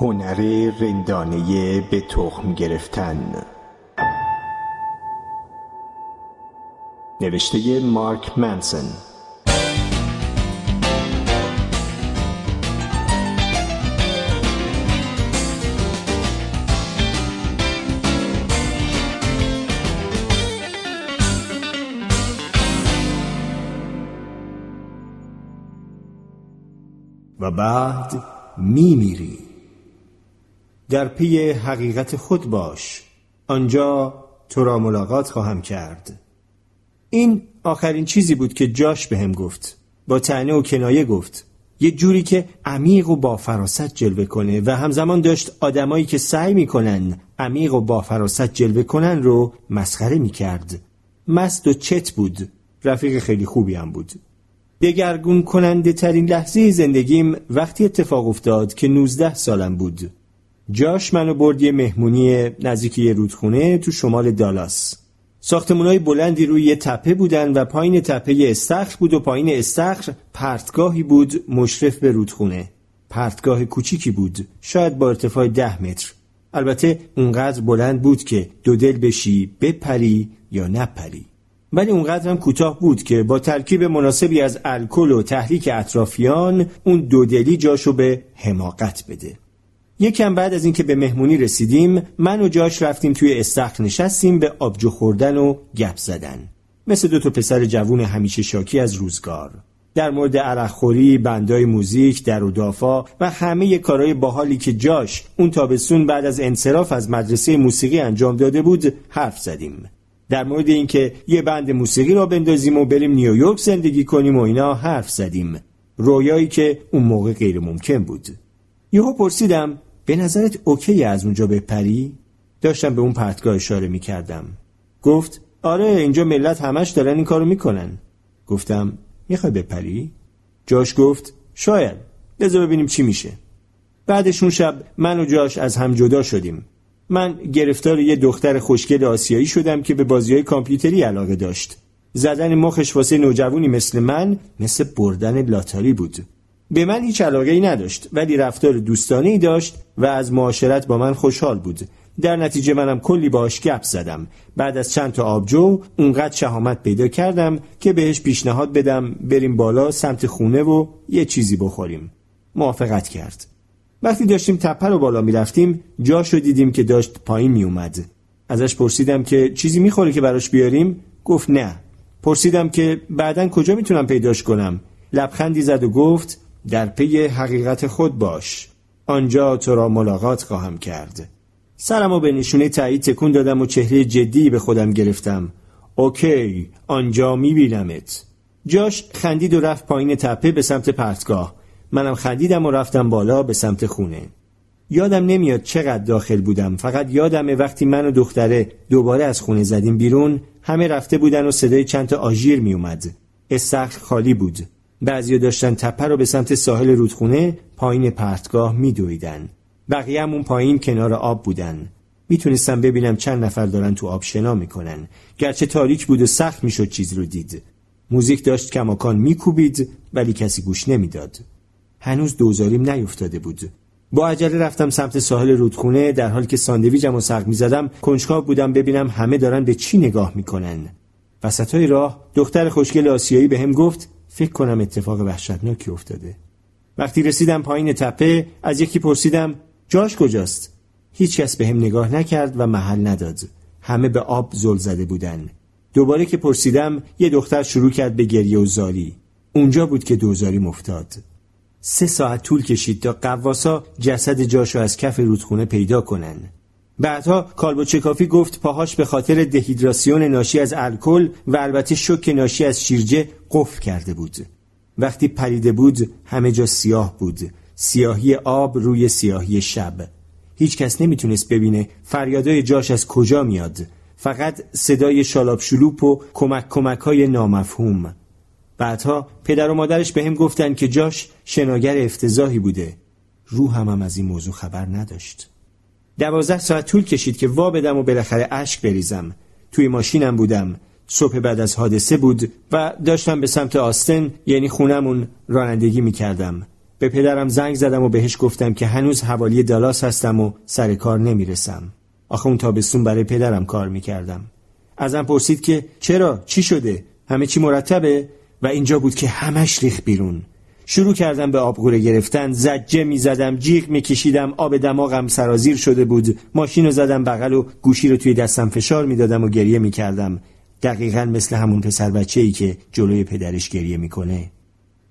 هنر رندانه به تخم گرفتن. نوشته مارک منسن. و بعد میمیری. در پی حقیقت خود باش. آنجا تو را ملاقات خواهم کرد. این آخرین چیزی بود که جاش به هم گفت. با تعنی و کنایه گفت. یه جوری که عمیق و با فراست جلوه کنه و همزمان داشت آدمایی که سعی می‌کنن عمیق و با فراست جلوه کنن رو مسخره می‌کرد. مست و چت بود. رفیق خیلی خوبی هم بود. دگرگون کننده ترین لحظه زندگیم وقتی اتفاق افتاد که 19 سالم بود. جاش منو بردی مهمونی نزدیک یه رودخونه تو شمال دالاس. ساختمونای بلندی روی یه تپه بودن و پایین تپه یه استخر بود و پایین استخر پرتگاهی بود مشرف به رودخونه. پرتگاه کوچیکی بود شاید با ارتفاع ده متر. البته اونقدر بلند بود که دو دل بشی بپری یا نپری. ولی اونقدر هم کوتاه بود که با ترکیب مناسبی از الکل و تحریک اطرافیان اون دودلی جاشو به حماقت بده. یکم بعد از اینکه به مهمونی رسیدیم من و جاش رفتیم توی استخر نشستیم به آبجو خوردن و گپ زدن. مثل دو تا پسر جوون همیشه شاکی از روزگار. در مورد عرقخوری، بندای موزیک، در و دافا و همه کارهای باحالی که جاش اون تابستون بعد از انصراف از مدرسه موسیقی انجام داده بود حرف زدیم. در مورد اینکه یه بند موسیقی را بندازیم و بریم نیویورک زندگی کنیم و اینا حرف زدیم. رویایی که اون موقع غیر ممکن بود. یهو پرسیدم به نظرت اوکی از اونجا بپری؟ داشتم به اون پرتگاه اشاره می کردم. گفت آره اینجا ملت همش دارن این کارو می‌کنن. گفتم می‌خوای بپری؟ جاش گفت شاید بذار ببینیم چی میشه. بعدش اون شب من و جاش از هم جدا شدیم. من گرفتار یه دختر خوشگل آسیایی شدم که به بازی های کامپیوتری علاقه داشت. زدن مخش واسه نوجوانی مثل من مثل بردن لاتاری بود. به من هیچ علاقه ای نداشت ولی رفتار دوستانه ای داشت و از معاشرت با من خوشحال بود. در نتیجه منم کلی باش گپ زدم. بعد از چند تا آبجو اونقدر شهامت پیدا کردم که بهش پیشنهاد بدم بریم بالا سمت خونه و یه چیزی بخوریم. موافقت کرد. وقتی داشتیم تپه رو بالا می‌رفتیم جاشو دیدیم که داشت پایین میومد ازش پرسیدم که چیزی می‌خوره که براش بیاریم؟ گفت نه. پرسیدم که بعدا کجا می‌تونم پیداش کنم؟ لبخندی زد و گفت در پی حقیقت خود باش. آنجا تو را ملاقات خواهم کرد. سرمو به نشونه تایید تکون دادم و چهره جدی به خودم گرفتم. اوکی آنجا میبینمت. جاش خندید و رفت پایین تپه به سمت پرتگاه. منم خندیدم و رفتم بالا به سمت خونه. یادم نمیاد چقدر داخل بودم. فقط یادمه وقتی من و دختره دوباره از خونه زدیم بیرون همه رفته بودن و صدای چند تا آژیر میومد استخر خالی بود. بعضیا داشتن تپه رو به سمت ساحل رودخونه پایین پرتگاه میدویدن. بقیه همون پایین کنار آب بودن. می‌تونستم ببینم چند نفر دارن تو آب شنا می‌کنن. گرچه تاریک بود و سخت می‌شد چیز رو دید. موزیک داشت کماکان میکوبید ولی کسی گوش نمی‌داد. هنوز دوزاریم نیفتاده بود. با عجله رفتم سمت ساحل رودخونه در حالی که ساندویجم و سرق می‌زدم کنجکاو بودم ببینم همه دارن به چی نگاه می‌کنن. وسطای راه دختر خوشگل آسیایی به هم گفت فکر کنم اتفاق وحشتناکی افتاده. وقتی رسیدم پایین تپه از یکی پرسیدم جاش کجاست؟ هیچ کس به هم نگاه نکرد و محل نداد. همه به آب زل زده بودن. دوباره که پرسیدم یه دختر شروع کرد به گریه و زاری. اونجا بود که دوزاری مفتاد. سه ساعت طول کشید تا قواسا جسد جاشو از کف رودخونه پیدا کنن. بعدها کالبوچکافی گفت پاهاش به خاطر دهیدراسیون ناشی از الکل و البته شوک ناشی از شیرجه قفل کرده بود. وقتی پریده بود همه جا سیاه بود. سیاهی آب روی سیاهی شب. هیچ کس نمی‌تونست ببینه فریادای جاش از کجا میاد. فقط صدای شالاب شلوپ و کمک کمک های نامفهوم. بعدها پدر و مادرش به هم گفتن که جاش شناگر افتضاحی بوده. روحم هم از این موضوع خبر نداشت. دوازده ساعت طول کشید که وا بدم و بالاخره اشک بریزم. توی ماشینم بودم. صبح بعد از حادثه بود و داشتم به سمت آستن یعنی خونمون رانندگی می‌کردم. به پدرم زنگ زدم و بهش گفتم که هنوز حوالی دالاس هستم و سر کار نمی‌رسم. آخه اون تابستون برای پدرم کار می‌کردم. ازم پرسید که چرا؟ چی شده؟ همه چی مرتبه؟ و اینجا بود که همش ریخ بیرون. شروع کردم به آبگوره گرفتن. زجه می‌زدم جیغ میکشیدم آب دماغم سرازیر شده بود. ماشین رو زدم بغل و گوشی رو توی دستم فشار می‌دادم و گریه می‌کردم. دقیقا مثل همون پسر بچه ای که جلوی پدرش گریه می‌کنه.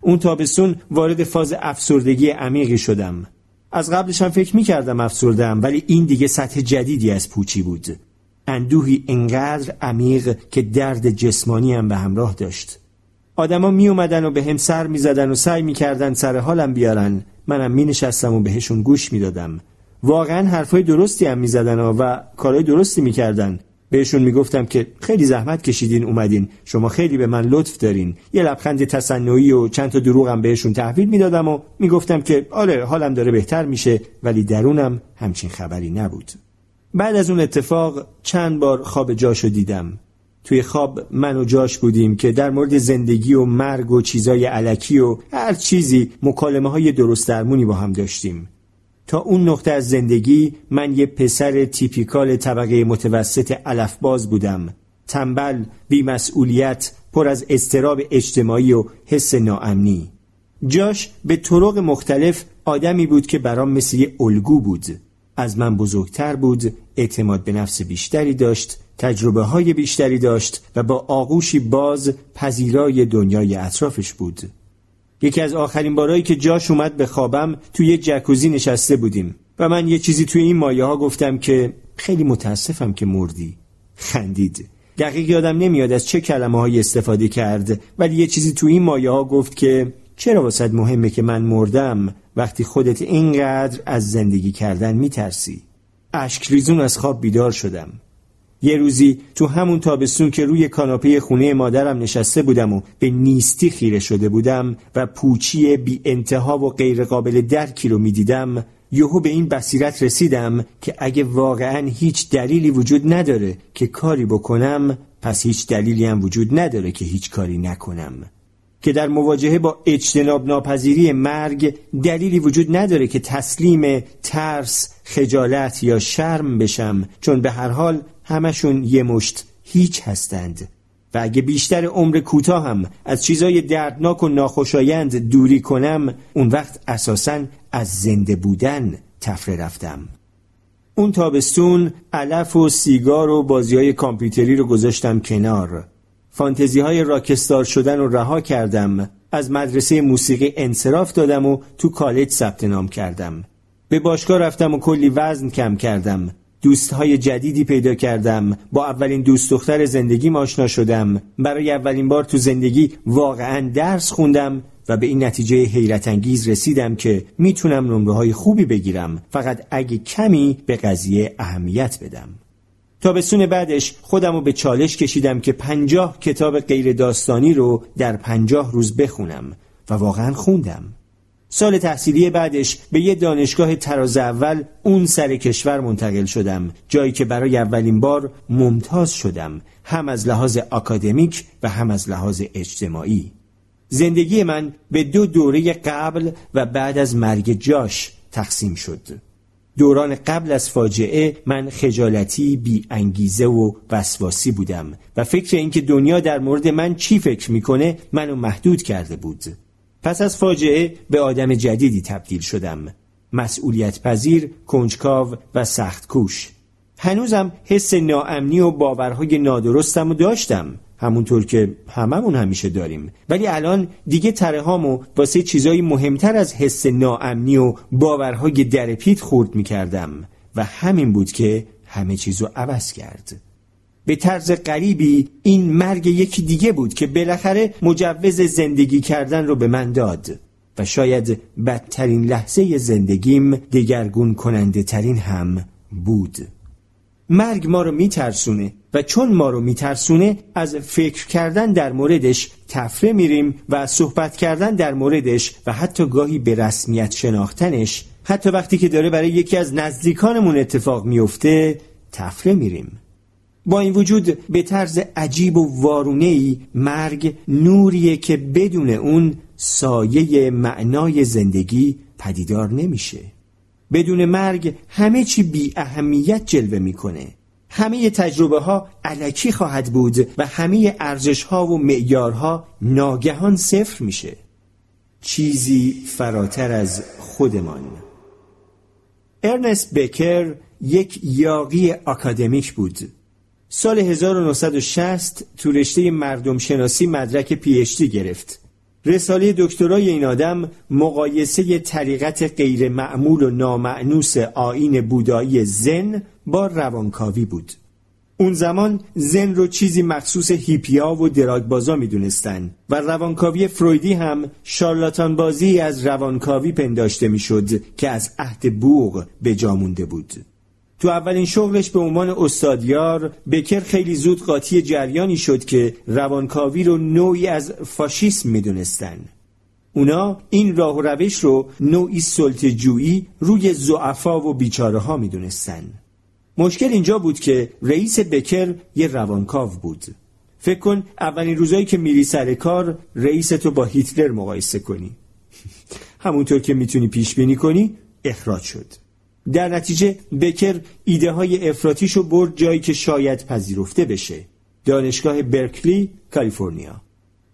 اون تابستون وارد فاز افسردگی عمیقی شدم. از قبلشم فکر می‌کردم افسردم ولی این دیگه سطح جدیدی از پوچی بود. اندوهی انقدر عمیق که درد جسمانی هم به همراه داشت. آدما می اومدن و به هم سر می زدن و سعی می کردن سر حالم بیارن. منم می نشستم و بهشون گوش می دادم واقعا حرفای درستی هم می زدن و کارهای درستی می کردن بهشون می‌گفتم که خیلی زحمت کشیدین اومدین. شما خیلی به من لطف دارین. یه لبخند تصنعی و چند تا دروغم بهشون تحویل می‌دادم و می‌گفتم که آره حالم داره بهتر میشه ولی درونم همچین خبری نبود. بعد از اون اتفاق چند بار خواب جاشو دیدم. توی خواب من و جاش بودیم که در مورد زندگی و مرگ و چیزای علکی و هر چیزی مکالمه های درست درمونی با هم داشتیم. تا اون نقطه از زندگی من یه پسر تیپیکال طبقه متوسط علفباز بودم. تنبل، بیمسئولیت، پر از استراب اجتماعی و حس ناامنی. جاش به طرق مختلف آدمی بود که برام مثل یه الگو بود. از من بزرگتر بود اعتماد به نفس بیشتری داشت تجربه های بیشتری داشت و با آغوشی باز پذیرای دنیای اطرافش بود. یکی از آخرین بارایی که جاش اومد به خوابم توی یه جکوزی نشسته بودیم و من یه چیزی توی این مایه ها گفتم که خیلی متاسفم که مردی. خندید. دقیق یادم نمیاد از چه کلمه های استفاده کرد ولی یه چیزی توی این مایه ها گفت که چرا واسد مهمه که من مردم وقتی خودت اینقدر از زندگی کردن میترسی؟ اشک ریزون از خواب بیدار شدم. یه روزی تو همون تابستون که روی کاناپه خونه مادرم نشسته بودم و به نیستی خیره شده بودم و پوچی بی انتها و غیر قابل درکی رو می‌دیدم یهو به این بصیرت رسیدم که اگه واقعا هیچ دلیلی وجود نداره که کاری بکنم پس هیچ دلیلی هم وجود نداره که هیچ کاری نکنم. که در مواجهه با اجتناب ناپذیری مرگ دلیلی وجود نداره که تسلیم ترس، خجالت یا شرم بشم چون به هر حال همشون یه مشت هیچ هستند. و اگه بیشتر عمر کوتاه هم از چیزای دردناک و ناخوشایند دوری کنم اون وقت اساسا از زنده بودن تفره رفتم. اون تابستون علف و سیگار و بازی های کامپیوتری رو گذاشتم کنار. فانتزی های راکستار شدن رو رها کردم. از مدرسه موسیقی انصراف دادم و تو کالج ثبت نام کردم. به باشگاه رفتم و کلی وزن کم کردم. دوستهای جدیدی پیدا کردم. با اولین دوست دختر زندگیم آشنا شدم. برای اولین بار تو زندگی واقعا درس خوندم و به این نتیجه حیرت انگیز رسیدم که می‌تونم نمره های خوبی بگیرم. فقط اگه کمی به قضیه اهمیت بدم. تابستون بعدش خودم رو به چالش کشیدم که پنجاه کتاب غیر داستانی رو در پنجاه روز بخونم و واقعا خوندم. سال تحصیلی بعدش به یه دانشگاه تراز اول اون سر کشور منتقل شدم جایی که برای اولین بار ممتاز شدم هم از لحاظ اکادمیک و هم از لحاظ اجتماعی. زندگی من به دو دوره قبل و بعد از مرگ جاش تقسیم شد. دوران قبل از فاجعه من خجالتی بی انگیزه و وسواسی بودم و فکر اینکه دنیا در مورد من چی فکر می‌کنه منو محدود کرده بود. پس از فاجعه به آدم جدیدی تبدیل شدم. مسئولیت پذیر، کنجکاو و سخت کوش. هنوزم حس ناامنی و باورهای نادرستم و داشتم. همونطور که هممون همیشه داریم. ولی الان دیگه تره هامو واسه چیزایی مهمتر از حس ناامنی و باورهای درپیت خورد می‌کردم. و همین بود که همه چیزو عوض کرد. به طرز غریبی این مرگ یکی دیگه بود که بالاخره مجوز زندگی کردن رو به من داد و شاید بدترین لحظه زندگیم دگرگون کننده ترین هم بود. مرگ ما رو میترسونه و چون ما رو میترسونه از فکر کردن در موردش تفره میریم و صحبت کردن در موردش و حتی گاهی به رسمیت شناختنش حتی وقتی که داره برای یکی از نزدیکانمون اتفاق میفته تفره میریم. با این وجود به طرز عجیب و وارونهی مرگ نوریه که بدون اون سایه معنای زندگی پدیدار نمیشه. بدون مرگ همه چی بی اهمیت جلوه می‌کنه. همه تجربه ها علکی خواهد بود و همه ارزش ها و معیارها ناگهان صفر میشه. چیزی فراتر از خودمان. ارنست بکر یک یاقی اکادمیک بود. سال 1960 تو رشته مردم شناسی مدرک پیشتی گرفت. رساله دکترای این آدم مقایسه طریقت غیر معمول و نامعنوس آین بودایی زن با روانکاوی بود. اون زمان زن رو چیزی مخصوص هیپیا و دراگبازا می‌دونستن و روانکاوی فرویدی هم شارلاتان بازی از روانکاوی پنداشته می‌شد که از عهد بوغ به جامونده بود. تو اولین شغلش به عنوان استادیار بکر خیلی زود قاطی جریانی شد که روانکاوی رو نوعی از فاشیسم می‌دونستن. اونا این راه و روش رو نوعی سلطجویی روی زعفا و بیچاره ها می‌دونستن. مشکل اینجا بود که رئیس بکر یه روانکاو بود. فکر کن اولین روزایی که میری سر کار رئیس تو با هیتلر مقایسه کنی. همونطور که می‌تونی پیش بینی کنی اخراج شد. در نتیجه بکر ایده های افراتیشو برد جایی که شاید پذیرفته بشه. دانشگاه برکلی کالیفرنیا.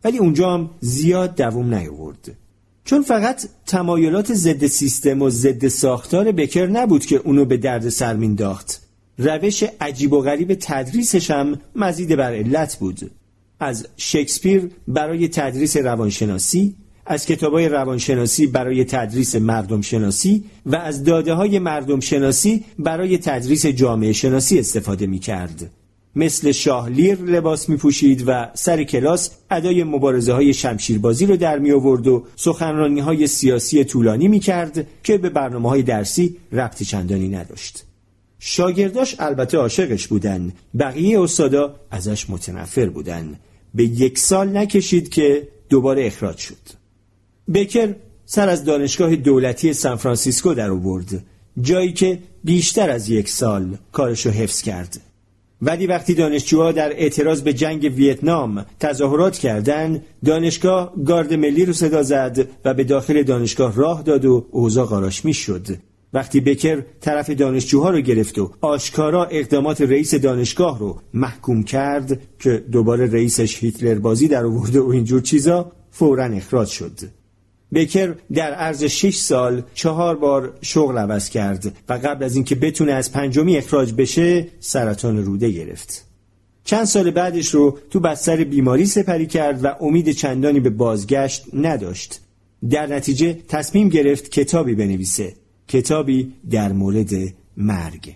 ولی اونجا هم زیاد دووم نیاورد. چون فقط تمایلات ضد سیستم و ضد ساختار بکر نبود که اونو به درد سر مینداخت روش عجیب و غریب تدریسش هم مزید بر علت بود. از شکسپیر برای تدریس روانشناسی از کتابای روانشناسی برای تدریس مردم شناسی و از داده های مردم شناسی برای تدریس جامعه شناسی استفاده می کرد. مثل شاهلیر لباس می پوشید و سر کلاس ادای مبارزه های شمشیربازی رو در می آورد و سخنرانی های سیاسی طولانی می کرد که به برنامه های درسی ربط چندانی نداشت. شاگرداش البته عاشقش بودن بقیه استادا ازش متنفر بودن به یک سال نکشید که دوباره اخراج شد بکر سر از دانشگاه دولتی سان فرانسیسکو در آورد. جایی که بیشتر از یک سال کارشو حفظ کرد. ولی وقتی دانشجوها در اعتراض به جنگ ویتنام تظاهرات کردند دانشگاه گارد ملی رو صدا زد و به داخل دانشگاه راه داد و اوضاع قاراش شد وقتی بکر طرف دانشجوها رو گرفت و آشکارا اقدامات رئیس دانشگاه رو محکوم کرد که دوباره رئیسش هیتلر بازی در آورده و اینجور چیزا فورا اخراج شد. بکر در عرض 6 سال چهار بار شغل عوض کرد و قبل از اینکه بتونه از پنجمی اخراج بشه سرطان روده گرفت. چند سال بعدش رو تو بستر بیماری سپری کرد و امید چندانی به بازگشت نداشت. در نتیجه تصمیم گرفت کتابی بنویسه. کتابی در مورد مرگ.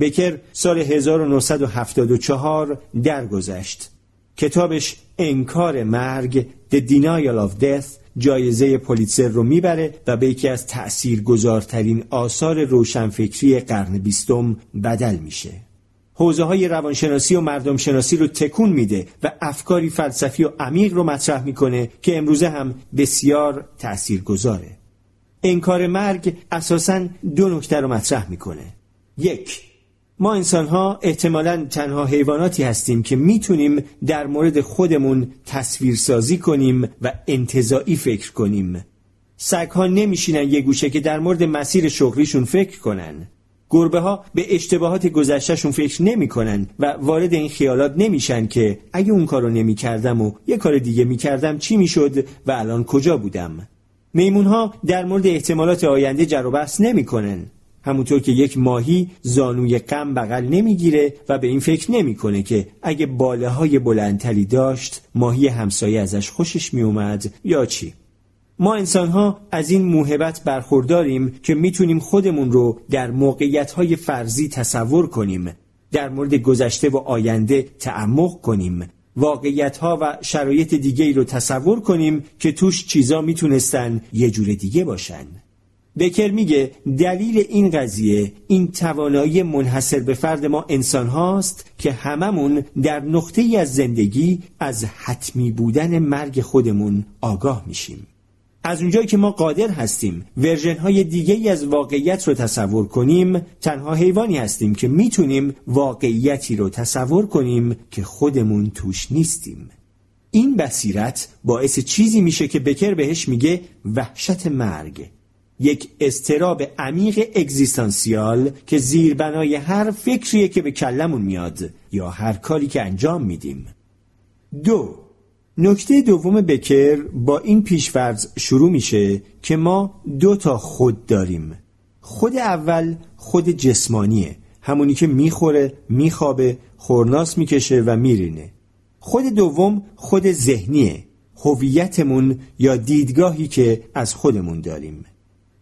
بکر سال 1974 درگذشت. کتابش انکار مرگ The Denial of Death جایزه پولیتسر رو می‌بره و به یکی از تأثیرگذارترین آثار روشنفکری قرن بیستم بدل میشه. حوزه های روانشناسی و مردم شناسی رو تکون میده و افکاری فلسفی و عمیق رو مطرح می‌کنه که امروزه هم بسیار تأثیرگذاره. انکار مرگ اساسا دو نکته رو مطرح می‌کنه. یک ما انسان ها احتمالا تنها حیواناتی هستیم که می‌تونیم در مورد خودمون تصویرسازی کنیم و انتظاعی فکر کنیم. سگ ها نمیشینن یه گوشه که در مورد مسیر شغلیشون فکر کنن. گربه ها به اشتباهات گذشتهشون فکر نمی‌کنن و وارد این خیالات نمیشن که اگه اون کارو نمی‌کردم و یه کار دیگه می‌کردم چی می‌شد و الان کجا بودم؟ میمون ها در مورد احتمالات آینده جر و بحث نمی‌کنن. همونطور که یک ماهی زانوی غم بغل نمی‌گیره و به این فکر نمی‌کنه که اگه باله های بلندتری داشت ماهی همسایه ازش خوشش میومد یا چی؟ ما انسان ها از این موهبت برخورداریم که می‌تونیم خودمون رو در موقعیت های فرضی تصور کنیم در مورد گذشته و آینده تعمق کنیم واقعیت ها و شرایط دیگه ای رو تصور کنیم که توش چیزا می‌تونستن یه جور دیگه باشن. بکر میگه دلیل این قضیه این توانایی منحصر به فرد ما انسان هاست که هممون در نقطه ای از زندگی از حتمی بودن مرگ خودمون آگاه میشیم. از اونجایی که ما قادر هستیم ورژن های دیگه ای از واقعیت رو تصور کنیم تنها حیوانی هستیم که می‌تونیم واقعیتی رو تصور کنیم که خودمون توش نیستیم. این بصیرت باعث چیزی میشه که بکر بهش میگه وحشت مرگ. یک استراب عمیق اگزیستانسیال که زیربنای هر فکریه که به کلمون میاد یا هر کاری که انجام میدیم. دو نکته دوم بکر با این پیشفرض شروع میشه که ما دو تا خود داریم. خود اول خود جسمانیه همونی که می‌خوره میخوابه خورناس می‌کشه و میرینه. خود دوم خود ذهنیه هویتمون یا دیدگاهی که از خودمون داریم.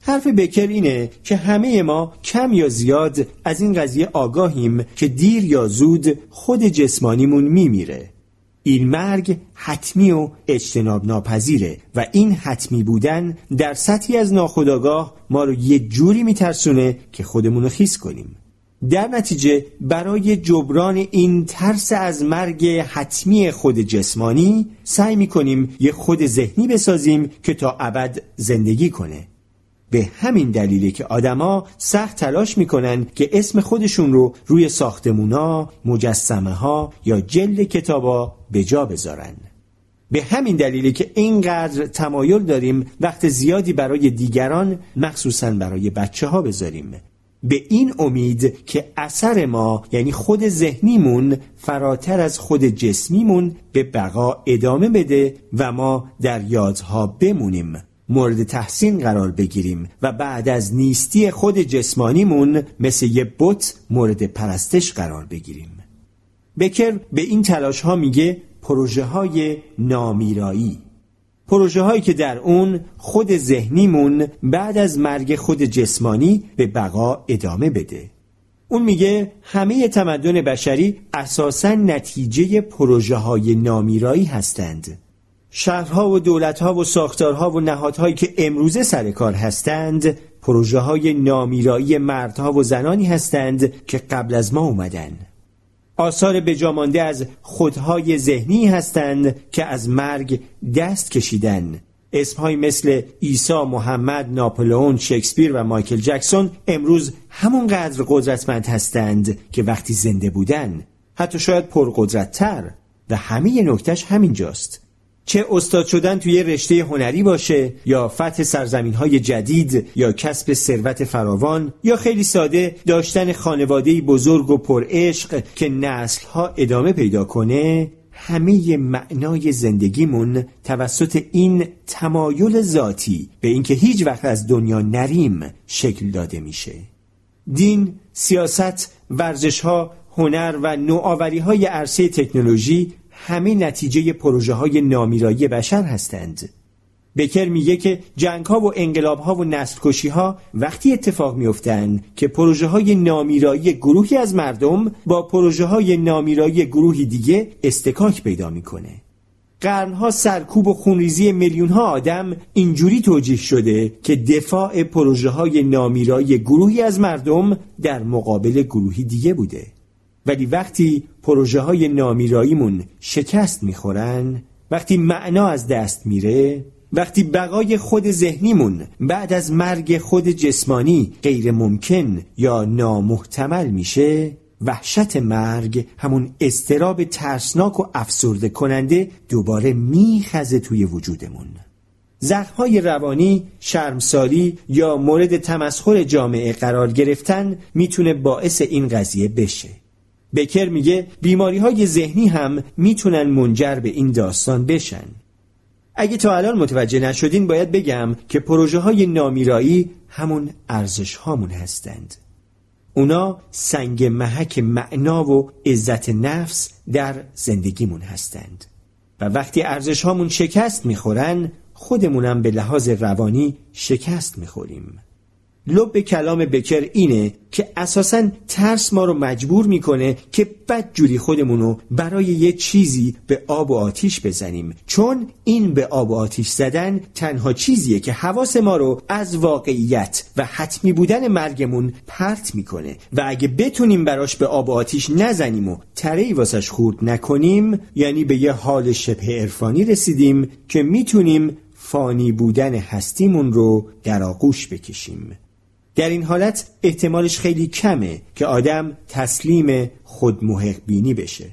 حرف بکر اینه که همه ما کم یا زیاد از این قضیه آگاهیم که دیر یا زود خود جسمانیمون میمیره. این مرگ حتمی و اجتناب ناپذیره و این حتمی بودن در سطحی از ناخودآگاه ما رو یه جوری میترسونه که خودمون رو خیس کنیم. در نتیجه برای جبران این ترس از مرگ حتمی خود جسمانی سعی می‌کنیم یه خود ذهنی بسازیم که تا ابد زندگی کنه. به همین دلیله که آدما سخت تلاش می‌کنن که اسم خودشون رو روی ساختمونا، مجسمه ها یا جلد کتابا به جا بذارن. به همین دلیله که اینقدر تمایل داریم وقت زیادی برای دیگران مخصوصا برای بچه ها بذاریم به این امید که اثر ما یعنی خود ذهنیمون فراتر از خود جسمیمون به بقا ادامه بده و ما در یادها بمونیم مورد تحسین قرار بگیریم و بعد از نیستی خود جسمانیمون مثل یه بت مورد پرستش قرار بگیریم. بکر به این تلاش ها میگه پروژه های نامیرایی. پروژه هایی که در اون خود ذهنیمون بعد از مرگ خود جسمانی به بقا ادامه بده. اون میگه همه تمدن بشری اساسا نتیجه پروژه های نامیرایی هستند. شهرها و دولتها و ساختارها و نهادهایی که امروزه سر کار هستند پروژه های نامیرایی مردها و زنانی هستند که قبل از ما اومدن. آثار بجامانده از خودهای ذهنی هستند که از مرگ دست کشیدن. اسمهایی مثل عیسی محمد ناپلئون شکسپیر و مایکل جکسون امروز همونقدر قدرتمند هستند که وقتی زنده بودن حتی شاید پرقدرتتر و همه نکتش همینجاست. چه استاد شدن توی رشته هنری باشه یا فتح سرزمین های جدید یا کسب ثروت فراوان یا خیلی ساده داشتن خانواده بزرگ و پرعشق که نسل ها ادامه پیدا کنه. همه معنای زندگیمون توسط این تمایل ذاتی به اینکه هیچ وقت از دنیا نریم شکل داده میشه. دین، سیاست، ورزش ها، هنر و نوآوری های عرصه تکنولوژی همه نتیجه پروژه های نامیرایی بشر هستند. بکر میگه که جنگ ها و انقلاب ها و نسل کشی ها وقتی اتفاق میافتند که پروژه های نامیرایی گروهی از مردم با پروژه های نامیرایی گروهی دیگه استکاک پیدا می‌کنه. قرنها سرکوب و خونریزی میلیون ها آدم اینجوری توجیه شده که دفاع پروژه های نامیرایی گروهی از مردم در مقابل گروهی دیگه بوده. ولی وقتی پروژه های نامیراییمون شکست می‌خورن وقتی معنا از دست میره وقتی بقای خود ذهنیمون بعد از مرگ خود جسمانی غیر ممکن یا نامحتمل میشه وحشت مرگ همون استراب ترسناک و افسرده کننده دوباره میخزه توی وجودمون. زخمهای روانی، شرمساری یا مورد تمسخر جامعه قرار گرفتن می‌تونه باعث این قضیه بشه. بکر میگه بیماری های ذهنی هم می‌تونن منجر به این داستان بشن. اگه تا الان متوجه نشدین باید بگم که پروژه های نامیرایی همون ارزش هامون هستند. اونا سنگ محک معنا و عزت نفس در زندگیمون هستند. و وقتی ارزش هامون شکست می‌خورن خودمونم به لحاظ روانی شکست می‌خوریم. لب کلام بکر اینه که اساسا ترس ما رو مجبور می‌کنه که بدجوری خودمونو برای یه چیزی به آب و آتیش بزنیم. چون این به آب و آتیش زدن تنها چیزیه که حواس ما رو از واقعیت و حتمی بودن مرگمون پرت می‌کنه. و اگه بتونیم براش به آب و آتیش نزنیم و ترهی واسش خورد نکنیم یعنی به یه حال شبه عرفانی رسیدیم که می‌تونیم فانی بودن هستیمون رو در آغوش بکشیم. در این حالت احتمالش خیلی کمه که آدم تسلیم خود بینی بشه.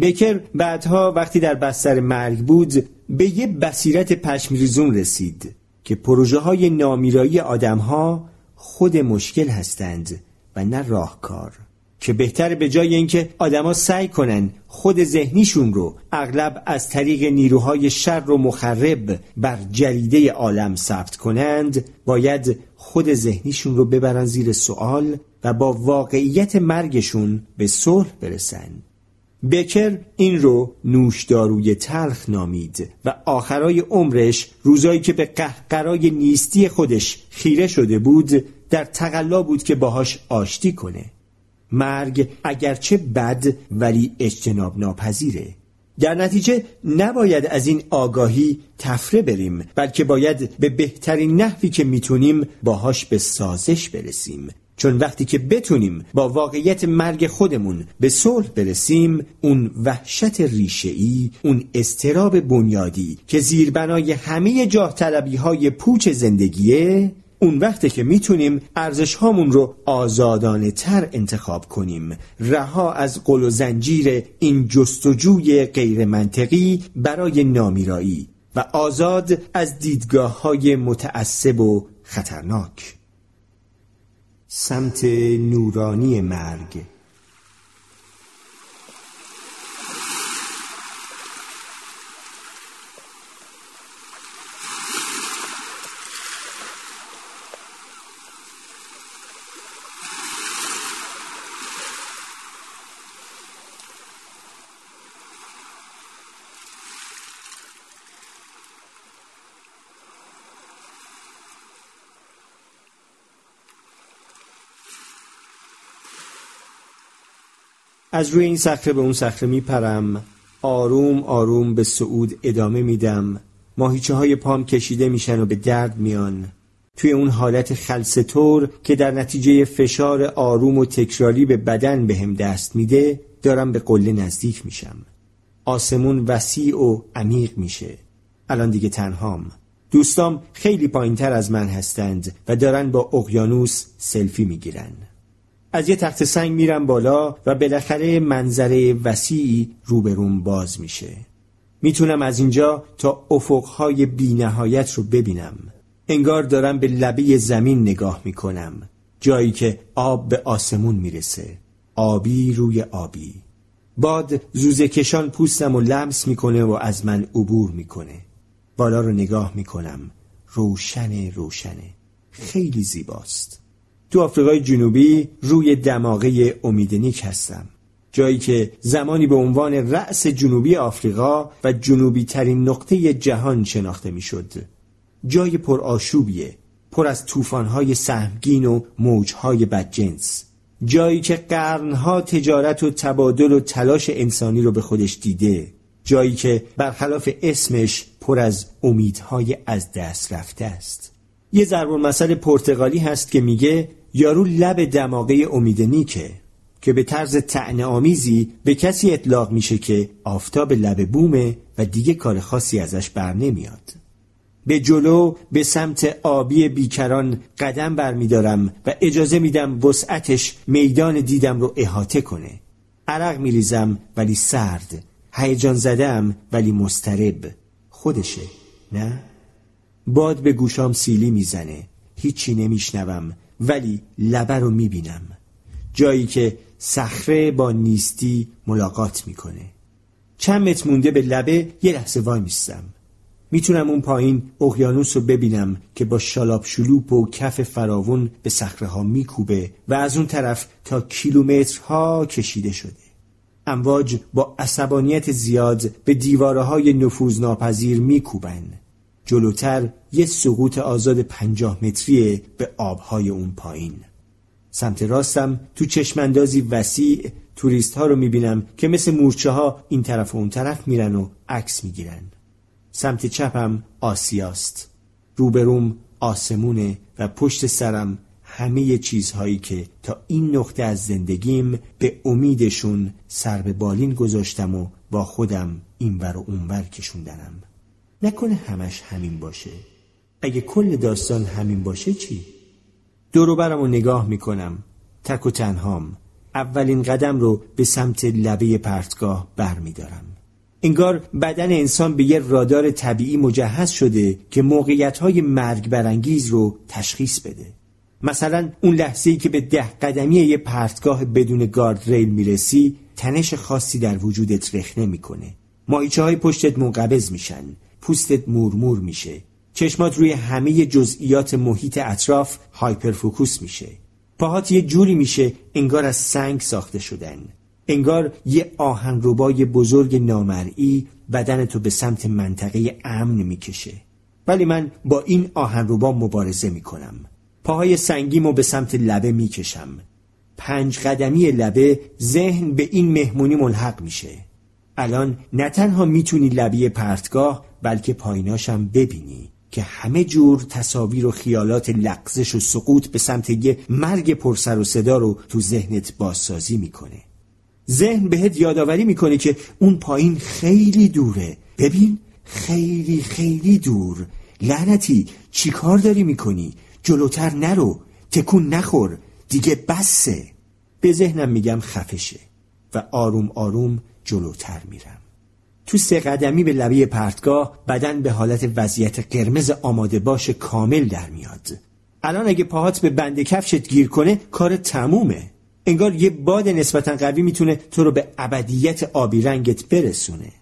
بکر بعدها وقتی در بستر مرگ بود به یه بصیرت پشمریزون رسید که پروژه های نامیرایی آدم ها خود مشکل هستند و نه راهکار. که بهتر به جای اینکه آدما سعی کنن خود ذهنیشون رو اغلب از طریق نیروهای شر و مخرب بر جریده عالم ثبت کنند باید خود ذهنیشون رو ببرن زیر سوال و با واقعیت مرگشون به صلح برسن. بکر این رو نوشداروی تلخ نامید و آخرای عمرش روزایی که به قهقرای نیستی خودش خیره شده بود در تقلا بود که باهاش آشتی کنه. مرگ اگرچه بد ولی اجتناب ناپذیره در نتیجه نباید از این آگاهی تفره بریم بلکه باید به بهترین نحوی که می‌تونیم باهاش به سازش برسیم. چون وقتی که بتونیم با واقعیت مرگ خودمون به صلح برسیم اون وحشت ریشه‌ای اون استراب بنیادی که زیربنای همه جاه های پوچ زندگیه اون وقتی که می‌تونیم ارزش هامون رو آزادانه تر انتخاب کنیم. رها از قل و زنجیر این جستجوی غیر منطقی برای نامیرایی و آزاد از دیدگاه های متعصب و خطرناک. سمت نورانی مرگ. از روی این صخره به اون صخره میپرم. آروم آروم به صعود ادامه میدم. ماهیچه های پام کشیده میشن و به درد میان. توی اون حالت خلصتور که در نتیجه فشار آروم و تکراری به بدن به هم دست میده دارم به قله نزدیک میشم. آسمون وسیع و عمیق میشه. الان دیگه تنهام. دوستام خیلی پایینتر از من هستند و دارن با اقیانوس سلفی می‌گیرن. از یه تخت سنگ میرم بالا و بالاخره منظره وسیعی روبروم باز میشه. می‌تونم از اینجا تا افقهای بینهایت رو ببینم. انگار دارم به لبه زمین نگاه می‌کنم. جایی که آب به آسمون می‌رسه. آبی روی آبی. باد زوزه کشان پوستم و لمس می‌کنه و از من عبور می‌کنه. بالا رو نگاه می‌کنم. روشن روشنه. خیلی زیباست. تو آفریقای جنوبی روی دماغه امیدنیک هستم. جایی که زمانی به عنوان رأس جنوبی آفریقا و جنوبی ترین نقطه جهان شناخته می‌شد. جای پر آشوبیه پر از طوفان‌های سهمگین و موجهای بدجنس. جایی که قرنها تجارت و تبادل و تلاش انسانی رو به خودش دیده. جایی که برخلاف اسمش پر از امیدهای از دست رفته است. یه ضرب مسئله پرتغالی هست که میگه یارو لب دماغه امید نیکه که به طرز تعنه آمیزی به کسی اطلاق میشه که آفتاب لب بومه و دیگه کار خاصی ازش بر نمیاد. به جلو به سمت آبی بیکران قدم برمیدارم و اجازه میدم وسعتش میدان دیدم رو احاطه کنه. عرق میریزم ولی سرد هیجان زدم ولی مسترب خودشه نه؟ باد به گوشام سیلی می‌زنه. هیچی نمیشنوم. ولی لبه رو می‌بینم. جایی که صخره با نیستی ملاقات می‌کنه. چند متر مونده به لبه یه لحظه وای میستم می‌تونم اون پایین اقیانوس رو ببینم که با شالاب شلوپ و کف فراون به صخره ها میکوبه و از اون طرف تا کیلومترها کشیده شده. امواج با عصبانیت زیاد به دیواره های نفوذ ناپذیر میکوبن. جلوتر یه سقوط آزاد پنجاه متریه به آبهای اون پایین. سمت راستم تو چشمندازی وسیع توریست ها رو می‌بینم که مثل مورچه ها این طرف و اون طرف میرن و عکس می‌گیرن. سمت چپم آسیاست. روبروم آسمونه و پشت سرم همه چیزهایی که تا این نقطه از زندگیم به امیدشون سر به بالین گذاشتم و با خودم اینور و اونور کشوندنم. نکنه همش همین باشه. اگه کل داستان همین باشه چی؟ دورو برم و نگاه می‌کنم. تک و تنهام. اولین قدم رو به سمت لبه پرتگاه بر میدارم. انگار بدن انسان به یه رادار طبیعی مجهز شده که موقعیت های مرگ برانگیز رو تشخیص بده. مثلا اون لحظه ای که به ده قدمی یه پرتگاه بدون گارد ریل می‌رسی تنش خاصی در وجودت رخنه می‌کنه. ماهیچه های پشتت منقبض میشن. پوستت مورمور میشه. چشمات روی همه جزئیات محیط اطراف hyperfocus میشه. پاهات یه جوری میشه انگار از سنگ ساخته شدن. انگار یه آهنربای بزرگ نامرئی بدنتو به سمت منطقه امن می‌کشه. ولی من با این آهنربا مبارزه می‌کنم. پاهای سنگیمو به سمت لبه می‌کشم. پنج قدمی لبه ذهن به این مهمونی ملحق میشه. الان نه تنها می‌تونی لبه پرتگاه بلکه پاییناشم ببینی که همه جور تصاویر و خیالات لغزش و سقوط به سمت یه مرگ پرسر و صدا رو تو ذهنت بازسازی می‌کنه. ذهن بهت یادآوری می‌کنه که اون پایین خیلی دوره. ببین خیلی خیلی دور. لعنتی چی کار داری می‌کنی؟ جلوتر نرو. تکون نخور. دیگه بسه. به ذهنم میگم خفشه. و آروم آروم جلوتر میرم. تو سه قدمی به لبه پرتگاه بدن به حالت وضعیت قرمز آماده باش کامل در میاد. الان اگه پاهات به بند کفشت گیر کنه کار تمومه. انگار یه باد نسبتا قوی می‌تونه تو رو به ابدیت آبی رنگت برسونه.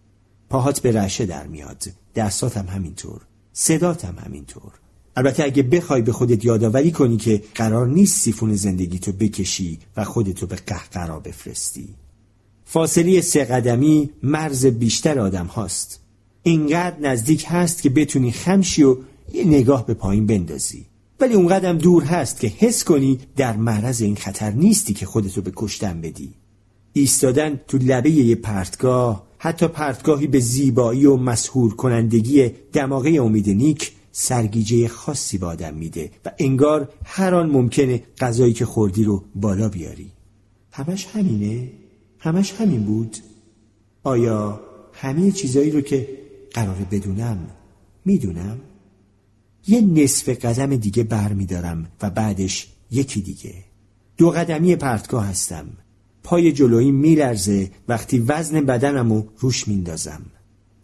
پاهات به رشه در میاد. دستات هم همینطور. صدات هم همینطور. البته اگه بخوای به خودت یادآوری کنی که قرار نیست سیفون زندگی تو بکشی و خودتو به قهقرا بفرستی. فاصله سه قدمی مرز بیشتر آدم هاست. اینقدر نزدیک هست که بتونی خمشی و یه نگاه به پایین بندازی. ولی اونقدر دور هست که حس کنی در معرض این خطر نیستی که خودتو به کشتن بدی. ایستادن تو لبه یه پرتگاه حتی پرتگاهی به زیبایی و مسهور کنندگی دماغه امید نیک سرگیجه خاصی به آدم میده و انگار هر آن ممکنه غذایی که خوردی رو بالا بیاری. همش همینه؟ همش همین بود. آیا همه چیزایی رو که قراره بدونم می‌دونم؟ یه نصف قدم دیگه بر میدارم و بعدش یکی دیگه. دو قدمی پرتگاه هستم. پای جلویی میلرزه. وقتی وزن بدنم رو روش میندازم.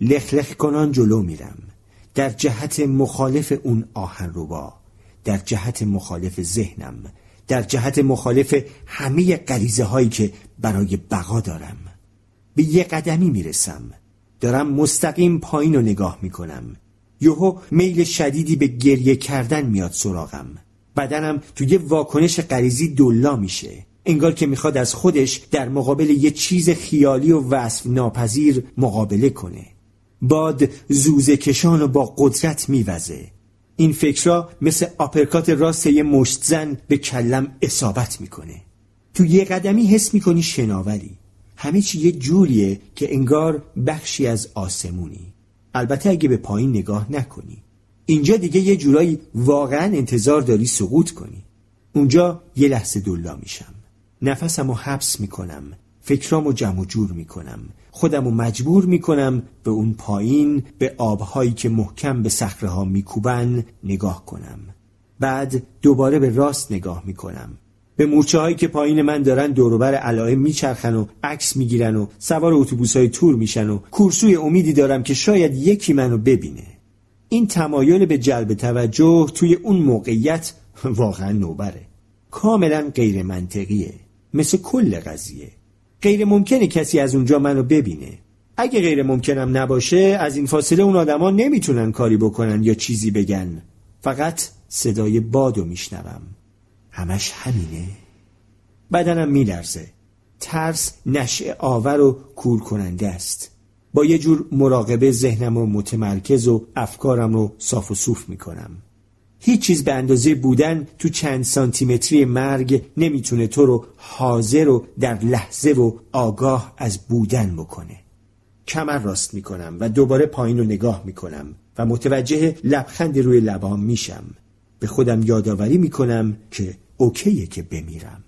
لخلخ کنان جلو میرم. در جهت مخالف اون آهن با در جهت مخالف ذهنم. در جهت مخالف همه غریزه هایی که برای بقا دارم. به یه قدمی می‌رسم. دارم مستقیم پایین رو نگاه می‌کنم. یهو میل شدیدی به گریه کردن میاد سراغم. بدنم توی یه واکنش غریزی دلا میشه. انگار که می‌خواد از خودش در مقابل یه چیز خیالی و وصف ناپذیر مقابله کنه. باد زوزه کشان و با قدرت میوزه. این فکرها مثل آپرکات راست یه مشت زن به کلم اصابت می‌کنه. تو یه قدمی حس می‌کنی شناوری. همه چی یه جوریه که انگار بخشی از آسمونی. البته اگه به پایین نگاه نکنی. اینجا دیگه یه جورایی واقعا انتظار داری سقوط کنی. اونجا یه لحظه دلا میشم. نفسم حبس می‌کنم. فکرامو جمع و جور می‌کنم. خودم رو مجبور می‌کنم به اون پایین به آبهایی که محکم به صخره ها میکوبن نگاه کنم. بعد دوباره به راست نگاه می‌کنم. به مورچه هایی که پایین من دارن دوروبر علائم میچرخن و عکس می‌گیرن و سوار اتوبوس های تور میشن و کورسوی امیدی دارم که شاید یکی منو ببینه. این تمایل به جلب توجه توی اون موقعیت واقعا نوبره. کاملا غیر منطقیه مثل کل قضیه. غیر ممکنه کسی از اونجا منو ببینه. اگه غیر ممکنم نباشه از این فاصله اون آدما نمی‌تونن کاری بکنن یا چیزی بگن. فقط صدای بادو میشنوم. همش همینه. بدنم میلرزه. ترس نشع آور و کور کننده است. با یه جور مراقبه ذهنم رو متمرکز و افکارم رو صاف و صوف می‌کنم. هیچ چیز به اندازه بودن تو چند سانتیمتری مرگ نمی‌تونه تو رو حاضر و در لحظه و آگاه از بودن بکنه. کمر راست می‌کنم و دوباره پایین رو نگاه می‌کنم و متوجه لبخند روی لبام میشم. به خودم یادآوری می‌کنم که اوکیه که بمیرم.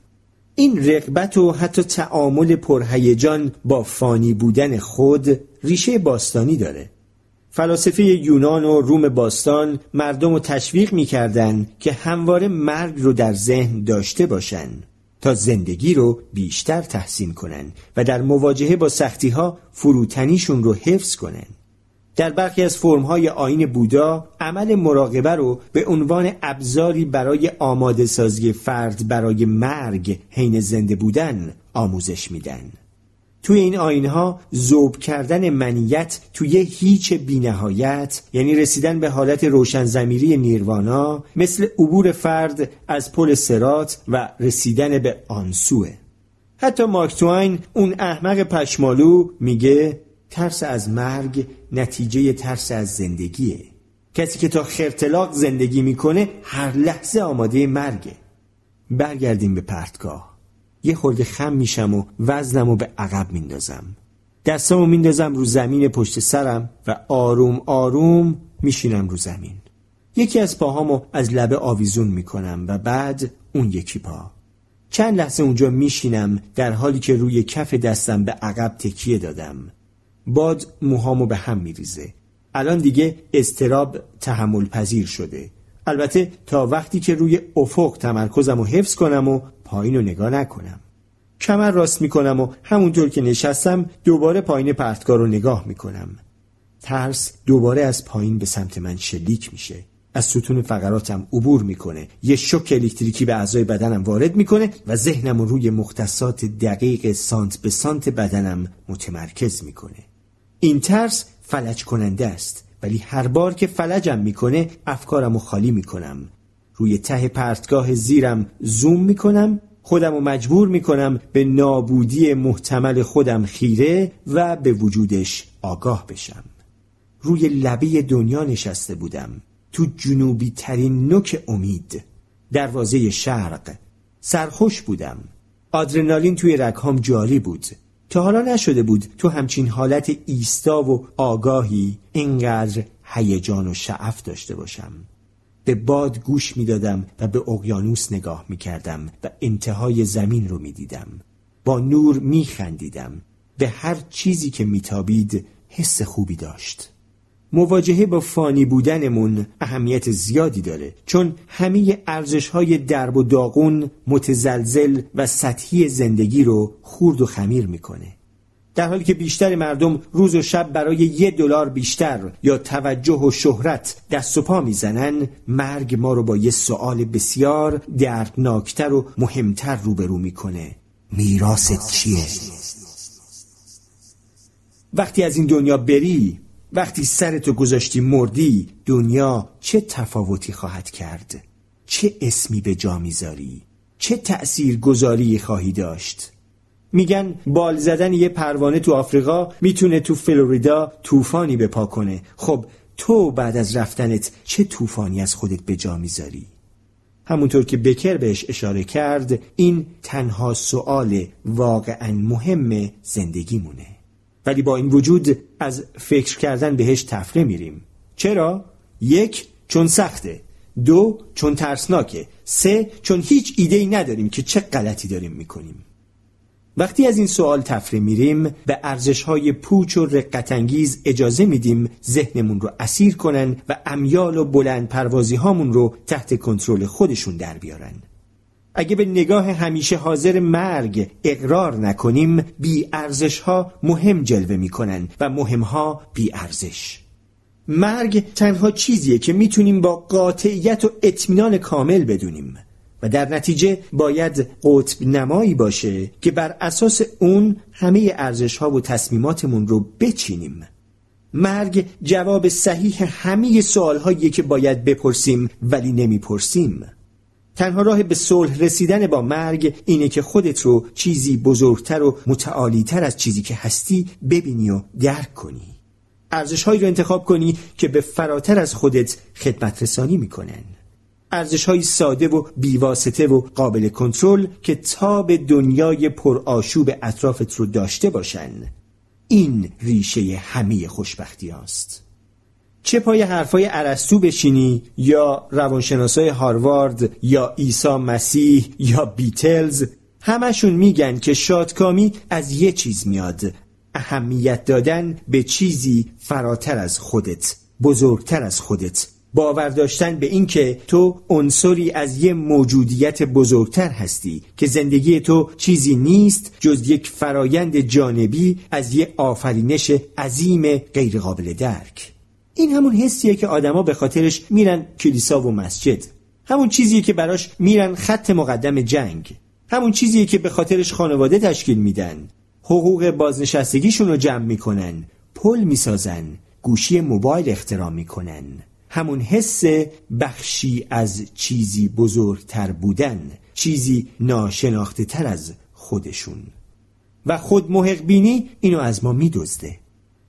این رقبت و حتی تعامل پرهیجان با فانی بودن خود ریشه باستانی داره. فلاسفه یونان و روم باستان مردم رو تشویق می‌کردن که همواره مرگ رو در ذهن داشته باشن تا زندگی رو بیشتر تحسین کنن و در مواجهه با سختی ها فروتنیشون رو حفظ کنن. در برخی از فرمهای آین بودا عمل مراقبه رو به عنوان ابزاری برای آماده سازی فرد برای مرگ حین زنده بودن آموزش میدن. توی این آینها زوب کردن منیت توی هیچ بینهایت یعنی رسیدن به حالت روشن زمیری نیروانا مثل عبور فرد از پل سرات و رسیدن به آنسوه. حتی مارک توین اون احمق پشمالو میگه ترس از مرگ نتیجه ترس از زندگیه. کسی که تا خرتلاق زندگی می‌کنه هر لحظه آماده مرگه. برگردیم به پرتگاه. یه خورده خم میشم و وزنم و به عقب میندازم. دستمو میندازم رو زمین پشت سرم و آروم آروم میشینم رو زمین. یکی از پاهامو از لبه آویزون می‌کنم و بعد اون یکی پا. چند لحظه اونجا میشینم در حالی که روی کف دستم به عقب تکیه دادم. باد موهامو به هم میریزه. الان دیگه استراب تحمل پذیر شده. البته تا وقتی که روی افق تمرکزم و حفظ کنم و پایین رو نگاه نکنم. کمر راست می‌کنم و همونطور که نشستم دوباره پایین پرتگاه رو نگاه می‌کنم. ترس دوباره از پایین به سمت من شلیک میشه. از ستون فقراتم عبور می‌کنه. یه شوک الکتریکی به اعضای بدنم وارد می‌کنه و ذهنم رو روی مختصات دقیق سانت به سانت بدنم متمرکز می‌کنه. این ترس فلج کننده است. ولی هر بار که فلجم می‌کنه افکارم رو خالی می‌کنم. روی ته پرتگاه زیرم زوم می‌کنم خودم رو مجبور می‌کنم به نابودی محتمل خودم خیره و به وجودش آگاه بشم. روی لبه دنیا نشسته بودم. تو جنوبی ترین نوک امید. دروازه شرق. سرخوش بودم. آدرنالین توی رکهام جاری بود. تا حالا نشده بود تو همچین حالت ایستا و آگاهی اینقدر هیجان و شعف داشته باشم به باد گوش می‌دادم و به اقیانوس نگاه می کردم و انتهای زمین رو می دیدم. با نور می خندیدم. به هر چیزی که میتابید حس خوبی داشت. مواجهه با فانی بودنمون اهمیت زیادی داره چون همه ارزش های درب و داغون متزلزل و سطحی زندگی رو خورد و خمیر می‌کنه. در حالی که بیشتر مردم روز و شب برای یه دلار بیشتر یا توجه و شهرت دست و پا می‌زنن مرگ ما رو با یه سوال بسیار دردناکتر و مهمتر روبرو می‌کنه میراست چیه؟ وقتی از این دنیا بری وقتی سرتو گذاشتی مردی دنیا چه تفاوتی خواهد کرد؟ چه اسمی به جا می‌ذاری؟ چه تأثیر گذاری خواهی داشت؟ میگن بال زدن یه پروانه تو آفریقا می‌تونه تو فلوریدا طوفانی به پا کنه خب تو بعد از رفتنت چه طوفانی از خودت به جا می‌ذاری همونطور که بکر بهش اشاره کرد این تنها سوال واقعا مهم زندگی مونه ولی با این وجود از فکر کردن بهش تفره میریم. چرا؟ یک چون سخته. دو چون ترسناکه. سه چون هیچ ایده ای نداریم که چه غلطی داریم می‌کنیم. وقتی از این سوال تفره میریم به ارزش های پوچ و رقتانگیز اجازه میدیم ذهنمون رو اسیر کنن و امیال و بلند پروازی هامون رو تحت کنترل خودشون در بیارن. اگه به نگاه همیشه حاضر مرگ اقرار نکنیم بی ارزش ها مهم جلوه می‌کنن و مهم ها بی ارزش. مرگ تنها چیزیه که می‌تونیم با قاطعیت و اطمینان کامل بدونیم و در نتیجه باید قطب نمایی باشه که بر اساس اون همه ارزش ها و تصمیماتمون رو بچینیم. مرگ جواب صحیح همه سوال هایی که باید بپرسیم ولی نمی‌پرسیم. تنها راه به صلح رسیدن با مرگ اینه که خودت رو چیزی بزرگتر و متعالیتر از چیزی که هستی ببینی و درک کنی. ارزش هایی رو انتخاب کنی که به فراتر از خودت خدمت رسانی می‌کنن. ارزش های ساده و بیواسطه و قابل کنترل که تا به دنیای پرآشوب اطرافت رو داشته باشن. این ریشه همه خوشبختی است. چه پای حرفای عرستو بشینی یا روانشناسای هاروارد یا عیسی مسیح یا بیتلز؟ همشون میگن که شادکامی از یه چیز میاد. اهمیت دادن به چیزی فراتر از خودت بزرگتر از خودت. باور داشتن به اینکه تو عنصری از یه موجودیت بزرگتر هستی که زندگی تو چیزی نیست جز یک فرایند جانبی از یه آفرینش عظیم غیرقابل درک. این همون حسیه که آدما به خاطرش میرن کلیسا و مسجد. همون چیزیه که براش میرن خط مقدم جنگ. همون چیزیه که به خاطرش خانواده تشکیل میدن. حقوق بازنشستگیشون رو جمع می‌کنن پل می‌سازن گوشی موبایل اختراع می‌کنن. همون حس بخشی از چیزی بزرگتر بودن چیزی ناشناخته تر از خودشون. و خود محق بینی اینو از ما میدزده.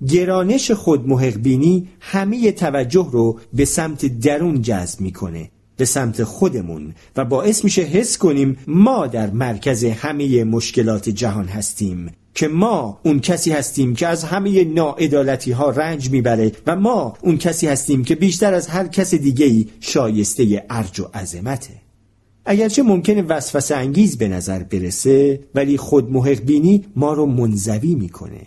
گرانش خود محق بینی همه توجه رو به سمت درون جذب می‌کنه به سمت خودمون و باعث میشه حس کنیم ما در مرکز همه مشکلات جهان هستیم که ما اون کسی هستیم که از همه ناعدالتی ها رنج می‌بره و ما اون کسی هستیم که بیشتر از هر کس دیگه ای شایسته ارج و عظمته. اگرچه ممکنه وسوسه انگیز به نظر برسه ولی خود بینی ما رو منزوی می‌کنه.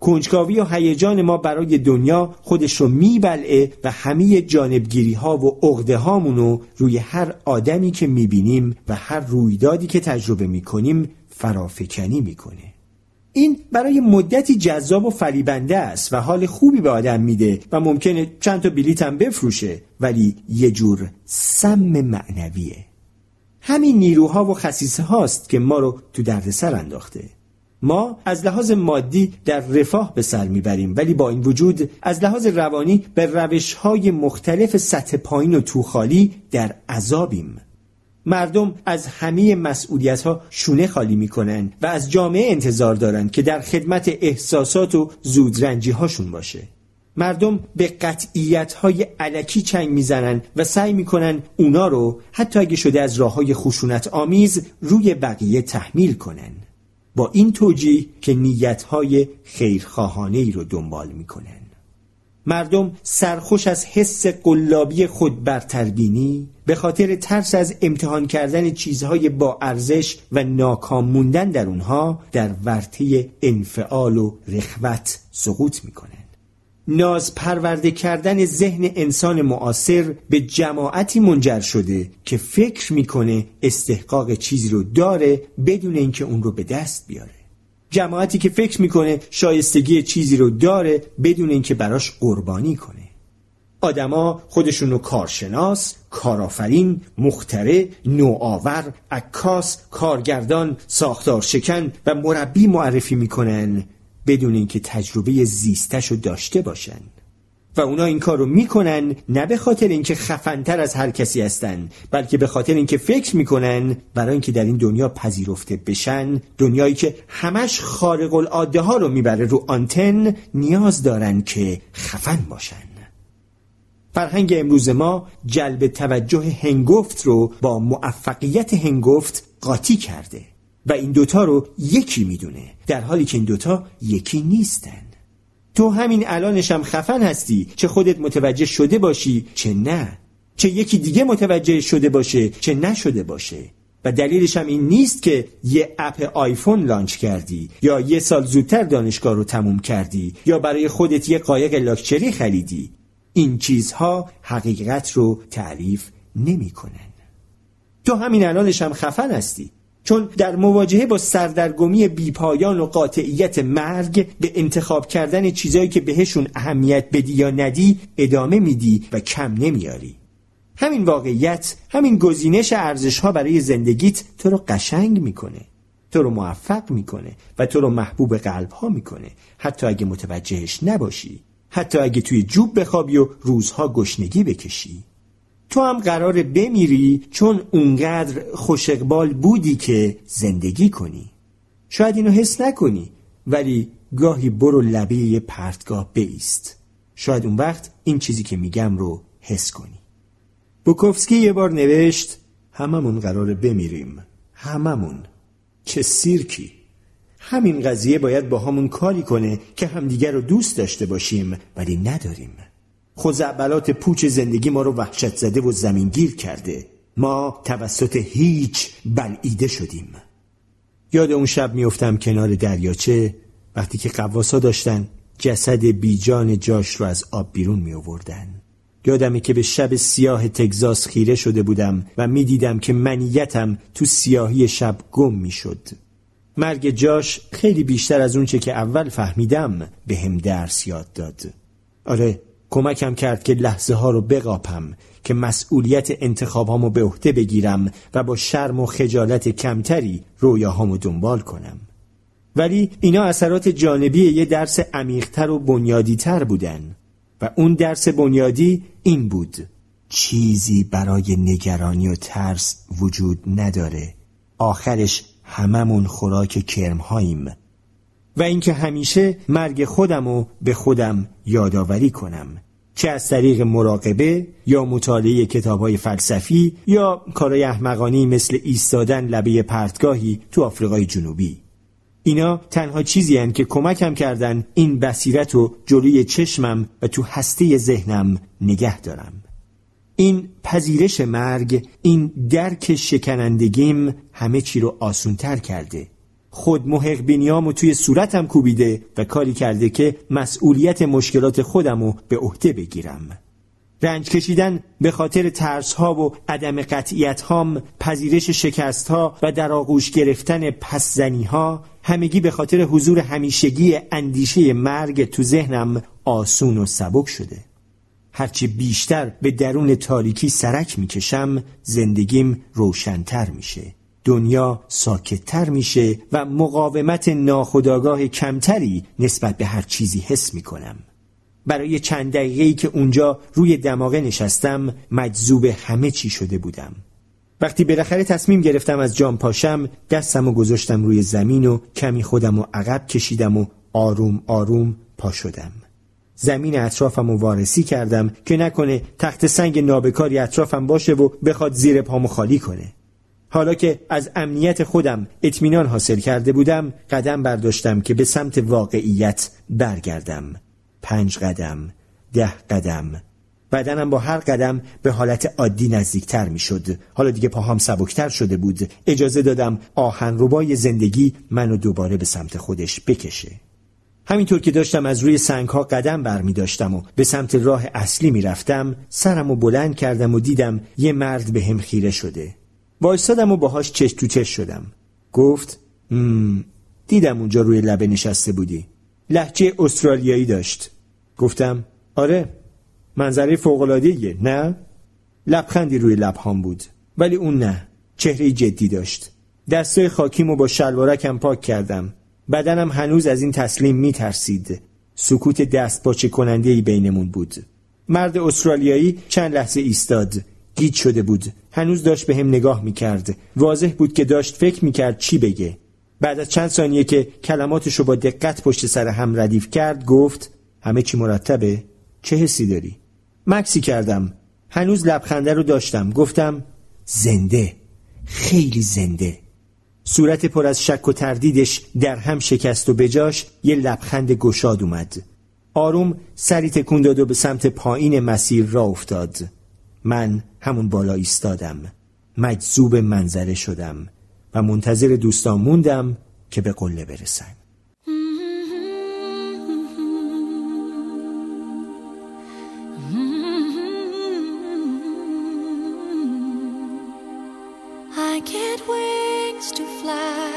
کنجکاوی و هیجان ما برای دنیا خودش رو میبلعه و همه جانبگیری ها و عقده هامونو روی هر آدمی که می‌بینیم و هر رویدادی که تجربه می‌کنیم فرافکنی می‌کنه. این برای مدتی جذاب و فریبنده است و حال خوبی به آدم میده و ممکنه چند تا بلیت هم بفروشه ولی یه جور سم معنویه. همین نیروها و خصیصه هاست که ما رو تو دردسر انداخته. ما از لحاظ مادی در رفاه به سر می‌بریم ولی با این وجود از لحاظ روانی به روش های مختلف سطح پایین و توخالی در عذابیم. مردم از همه مسئولیت ها شونه خالی می‌کنن و از جامعه انتظار دارن که در خدمت احساسات و زودرنجی هاشون باشه. مردم به قطعیت های علکی چنگ می‌زنن و سعی می‌کنن اونا رو حتی اگه شده از راه های خشونت آمیز روی بقیه تحمیل کنن. با این توجیه که نیت های خیرخواهانه ای رو دنبال می‌کنن مردم سرخوش از حس قلابی خود برتربینی به خاطر ترس از امتحان کردن چیزهای با ارزش و ناکام موندن در اونها در ورطه انفعال و رخوت سقوط می‌کنند. ناز پرورده کردن ذهن انسان معاصر به جماعتی منجر شده که فکر می‌کنه استحقاق چیزی رو داره بدون اینکه اون رو به دست بیاره. جماعتی که فکر می‌کنه شایستگی چیزی رو داره بدون اینکه براش قربانی کنه. آدما خودشونو کارشناس، کارآفرین، مختره، نوآور، عکاس، کارگردان، ساختار شکن و مربی معرفی می‌کنن. بدون اینکه تجربه زیستش رو داشته باشن. و اونا این کار رو می‌کنن نه به خاطر اینکه خفنتر از هر کسی هستن بلکه به خاطر اینکه فکر می‌کنن برای اینکه در این دنیا پذیرفته بشن دنیایی که همش خارق العاده ها رو می‌بره رو آنتن نیاز دارن که خفن باشن. فرهنگ امروز ما جلب توجه هنگفت رو با موفقیت هنگفت قاطی کرده. و این دوتا رو یکی می‌دونه در حالی که این دوتا یکی نیستن. تو همین الانش هم خفن هستی چه خودت متوجه شده باشی چه نه. چه یکی دیگه متوجه شده باشه چه نشده باشه. و دلیلش هم این نیست که یه اپ آیفون لانچ کردی یا یه سال زودتر دانشگاه رو تموم کردی یا برای خودت یه قایق لاکچری خریدی. این چیزها حقیقت رو تعریف نمی‌کنن. تو همین الانش هم خفن هستی. چون در مواجهه با سردرگمی بیپایان و قاطعیت مرگ به انتخاب کردن چیزایی که بهشون اهمیت بدی یا ندی ادامه میدی و کم نمیاری. همین واقعیت همین گزینش ارزش ها برای زندگیت تو رو قشنگ می‌کنه. تو رو موفق می‌کنه و تو رو محبوب قلب ها می‌کنه. حتی اگه متوجهش نباشی حتی اگه توی جوب بخوابی و روزها گشنگی بکشی. تو هم قرار بمیری چون اونقدر خوش اقبال بودی که زندگی کنی. شاید اینو حس نکنی ولی گاهی برو لبه پرتگاه بیست. شاید اون وقت این چیزی که میگم رو حس کنی. بوکوفسکی یه بار نوشت هممون قرار بمیریم. هممون. چه سیرکی. همین قضیه باید با همون کاری کنه که همدیگر رو دوست داشته باشیم ولی نداریم. خزعبلات پوچ زندگی ما رو وحشت زده و زمینگیر کرده ما توسط هیچ بلعیده شدیم یاد اون شب میفتم کنار دریاچه وقتی که قواسا داشتن جسد بیجان جاش رو از آب بیرون می آوردن یادمه که به شب سیاه تگزاس خیره شده بودم و می‌دیدم که منیتم تو سیاهی شب گم می‌شد. مرگ جاش خیلی بیشتر از اونچه که اول فهمیدم به هم درس یاد داد. آره کمکم کرد که لحظه ها رو بقاپم که مسئولیت انتخابهامو به عهده بگیرم و با شرم و خجالت کمتری رویاهامو دنبال کنم. ولی اینا اثرات جانبی یه درس عمیقتر و بنیادیتر بودن و اون درس بنیادی این بود چیزی برای نگرانی و ترس وجود نداره آخرش هممون خوراک کرمهاییم و اینکه همیشه مرگ خودم رو به خودم یادآوری کنم. چه از طریق مراقبه یا مطالعه کتاب های فلسفی یا کارای احمقانی مثل ایستادن لبه پرتگاهی تو آفریقای جنوبی. اینا تنها چیزی هن که کمکم کردن این بصیرت رو جلوی چشمم و تو هسته ذهنم نگه دارم. این پذیرش مرگ این درک شکنندگیم همه چی رو آسونتر کرده. خود محق بینیامو توی صورتم کوبیده و کاری کرده که مسئولیت مشکلات خودمو به عهده بگیرم. رنج کشیدن به خاطر ترس ها و عدم قطعیت هام پذیرش شکست ها و در آغوش گرفتن پسزنی ها همگی به خاطر حضور همیشگی اندیشه مرگ تو ذهنم آسون و سبک شده. هرچی بیشتر به درون تاریکی سرک می‌کشم زندگیم روشنتر میشه. دنیا ساکتتر میشه و مقاومت ناخداگاه کمتری نسبت به هر چیزی حس می‌کنم. برای چند دقیقه که اونجا روی دماغه نشستم مجذوب همه چی شده بودم. وقتی بالاخره تصمیم گرفتم از جام پاشم دستم و گذاشتم روی زمین و کمی خودم و عقب کشیدم و آروم آروم پا شدم. زمین اطرافم و وارسی کردم که نکنه تخت سنگ نابکاری اطرافم باشه و بخواد زیر پامو خالی کنه. حالا که از امنیت خودم اطمینان حاصل کرده بودم قدم برداشتم که به سمت واقعیت برگردم. پنج قدم ده قدم. بدنم با هر قدم به حالت عادی نزدیکتر می شد حالا دیگه پاهام سبکتر شده بود. اجازه دادم آهن ربای زندگی منو دوباره به سمت خودش بکشه. همینطور که داشتم از روی سنگ ها قدم بر می داشتم و به سمت راه اصلی می رفتم سرم و بلند کردم و دیدم یه مرد به هم خیره شده. وایستادم و باهاش چش تو چش شدم. گفت دیدم اونجا روی لبه نشسته بودی. لحجه استرالیایی داشت. گفتم آره منظره فوقلادهیه نه؟ لبخندی روی لبهام بود ولی اون نه چهره جدی داشت. دستای خاکیمو با شلوارکم پاک کردم. بدنم هنوز از این تسلیم می ترسید سکوت دست باچه کننده بینمون بود. مرد استرالیایی چند لحظه ایستاد. گیج شده بود. هنوز داشت به هم نگاه می کرد واضح بود که داشت فکر می کرد چی بگه. بعد از چند ثانیه که کلماتشو با دقت پشت سر هم ردیف کرد گفت همه چی مرتبه؟ چه حسی داری؟ مکسی کردم. هنوز لبخنده رو داشتم. گفتم زنده. خیلی زنده. صورت پر از شک و تردیدش در هم شکست و بجاش یه لبخند گشاد اومد. آروم سری تکون داد و به سمت پایین مسیر را افتاد. من همون بالا ایستادم مجذوب منظره شدم و منتظر دوستان موندم که به قله برسن get wings to fly.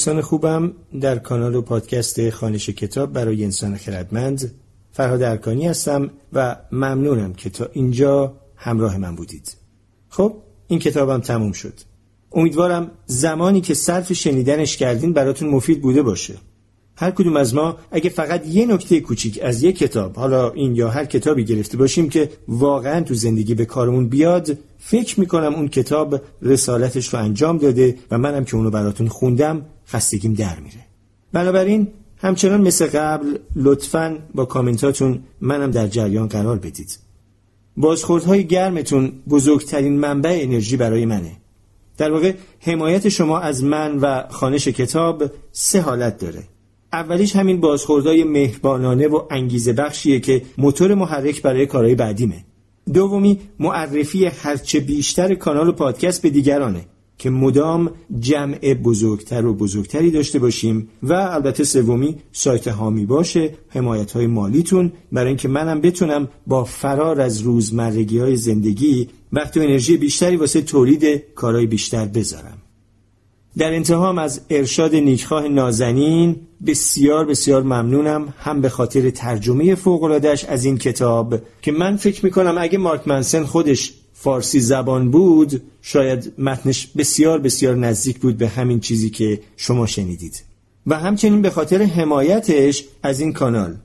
دوستان خوبم در کانال و پادکست خانش کتاب برای انسان خردمند فرهاد ارکانی هستم و ممنونم که تا اینجا همراه من بودید. خب این کتابم تموم شد. امیدوارم زمانی که صرف شنیدنش کردین براتون مفید بوده باشه. هر کدوم از ما اگه فقط یه نکته کوچیک از یک کتاب حالا این یا هر کتابی گرفته باشیم که واقعا تو زندگی به کارمون بیاد فکر می‌کنم اون کتاب رسالتش رو انجام داده و منم که اونو براتون خوندم خستگیم در میره. بنابراین همچنان مثل قبل لطفا با کامنتاتون منم در جریان قرار بدید. بازخوردهای گرمتون بزرگترین منبع انرژی برای منه. در واقع حمایت شما از من و خانش کتاب سه حالت داره. اولیش همین بازخوردهای مهربانانه و انگیزه بخشیه که موتور محرک برای کارهای بعدیمه. دومی معرفی هرچه بیشتر کانال و پادکست به دیگرانه. که مدام جمع بزرگتر و بزرگتری داشته باشیم و البته سومی سایت هامی باشه حمایت های مالیتون برای اینکه منم بتونم با فرار از روزمرگی های زندگی وقت و انرژی بیشتری واسه تولید کارهای بیشتر بذارم. در انتهام از ارشاد نیکخواه نازنین بسیار بسیار ممنونم هم به خاطر ترجمه فوقلادش از این کتاب که من فکر می‌کنم اگه مارک منسن خودش فارسی زبان بود شاید متنش بسیار بسیار نزدیک بود به همین چیزی که شما شنیدید. و همچنین به خاطر حمایتش از این کانال.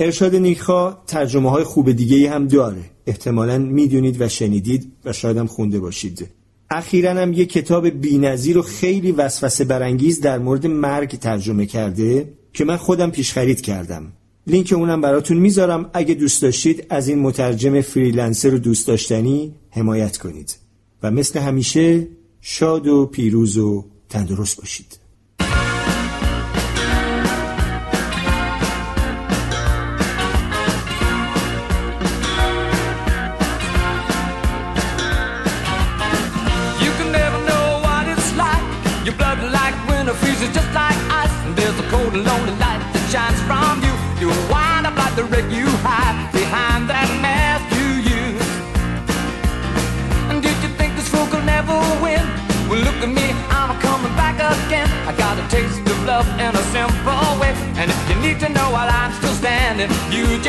ارشاد نیکخوا ترجمه های خوب دیگه هم داره. احتمالا می‌دونید و شنیدید و شاید هم خونده باشید. اخیرا هم یه کتاب بینظیر و خیلی وسوسه برانگیز در مورد مرگ ترجمه کرده که من خودم پیش خرید کردم. لینک اونم براتون می‌ذارم. اگه دوست داشتید از این مترجم freelancer و دوست داشتنی حمایت کنید. و مثل همیشه شاد و پیروز و تندرست باشید.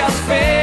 just fail.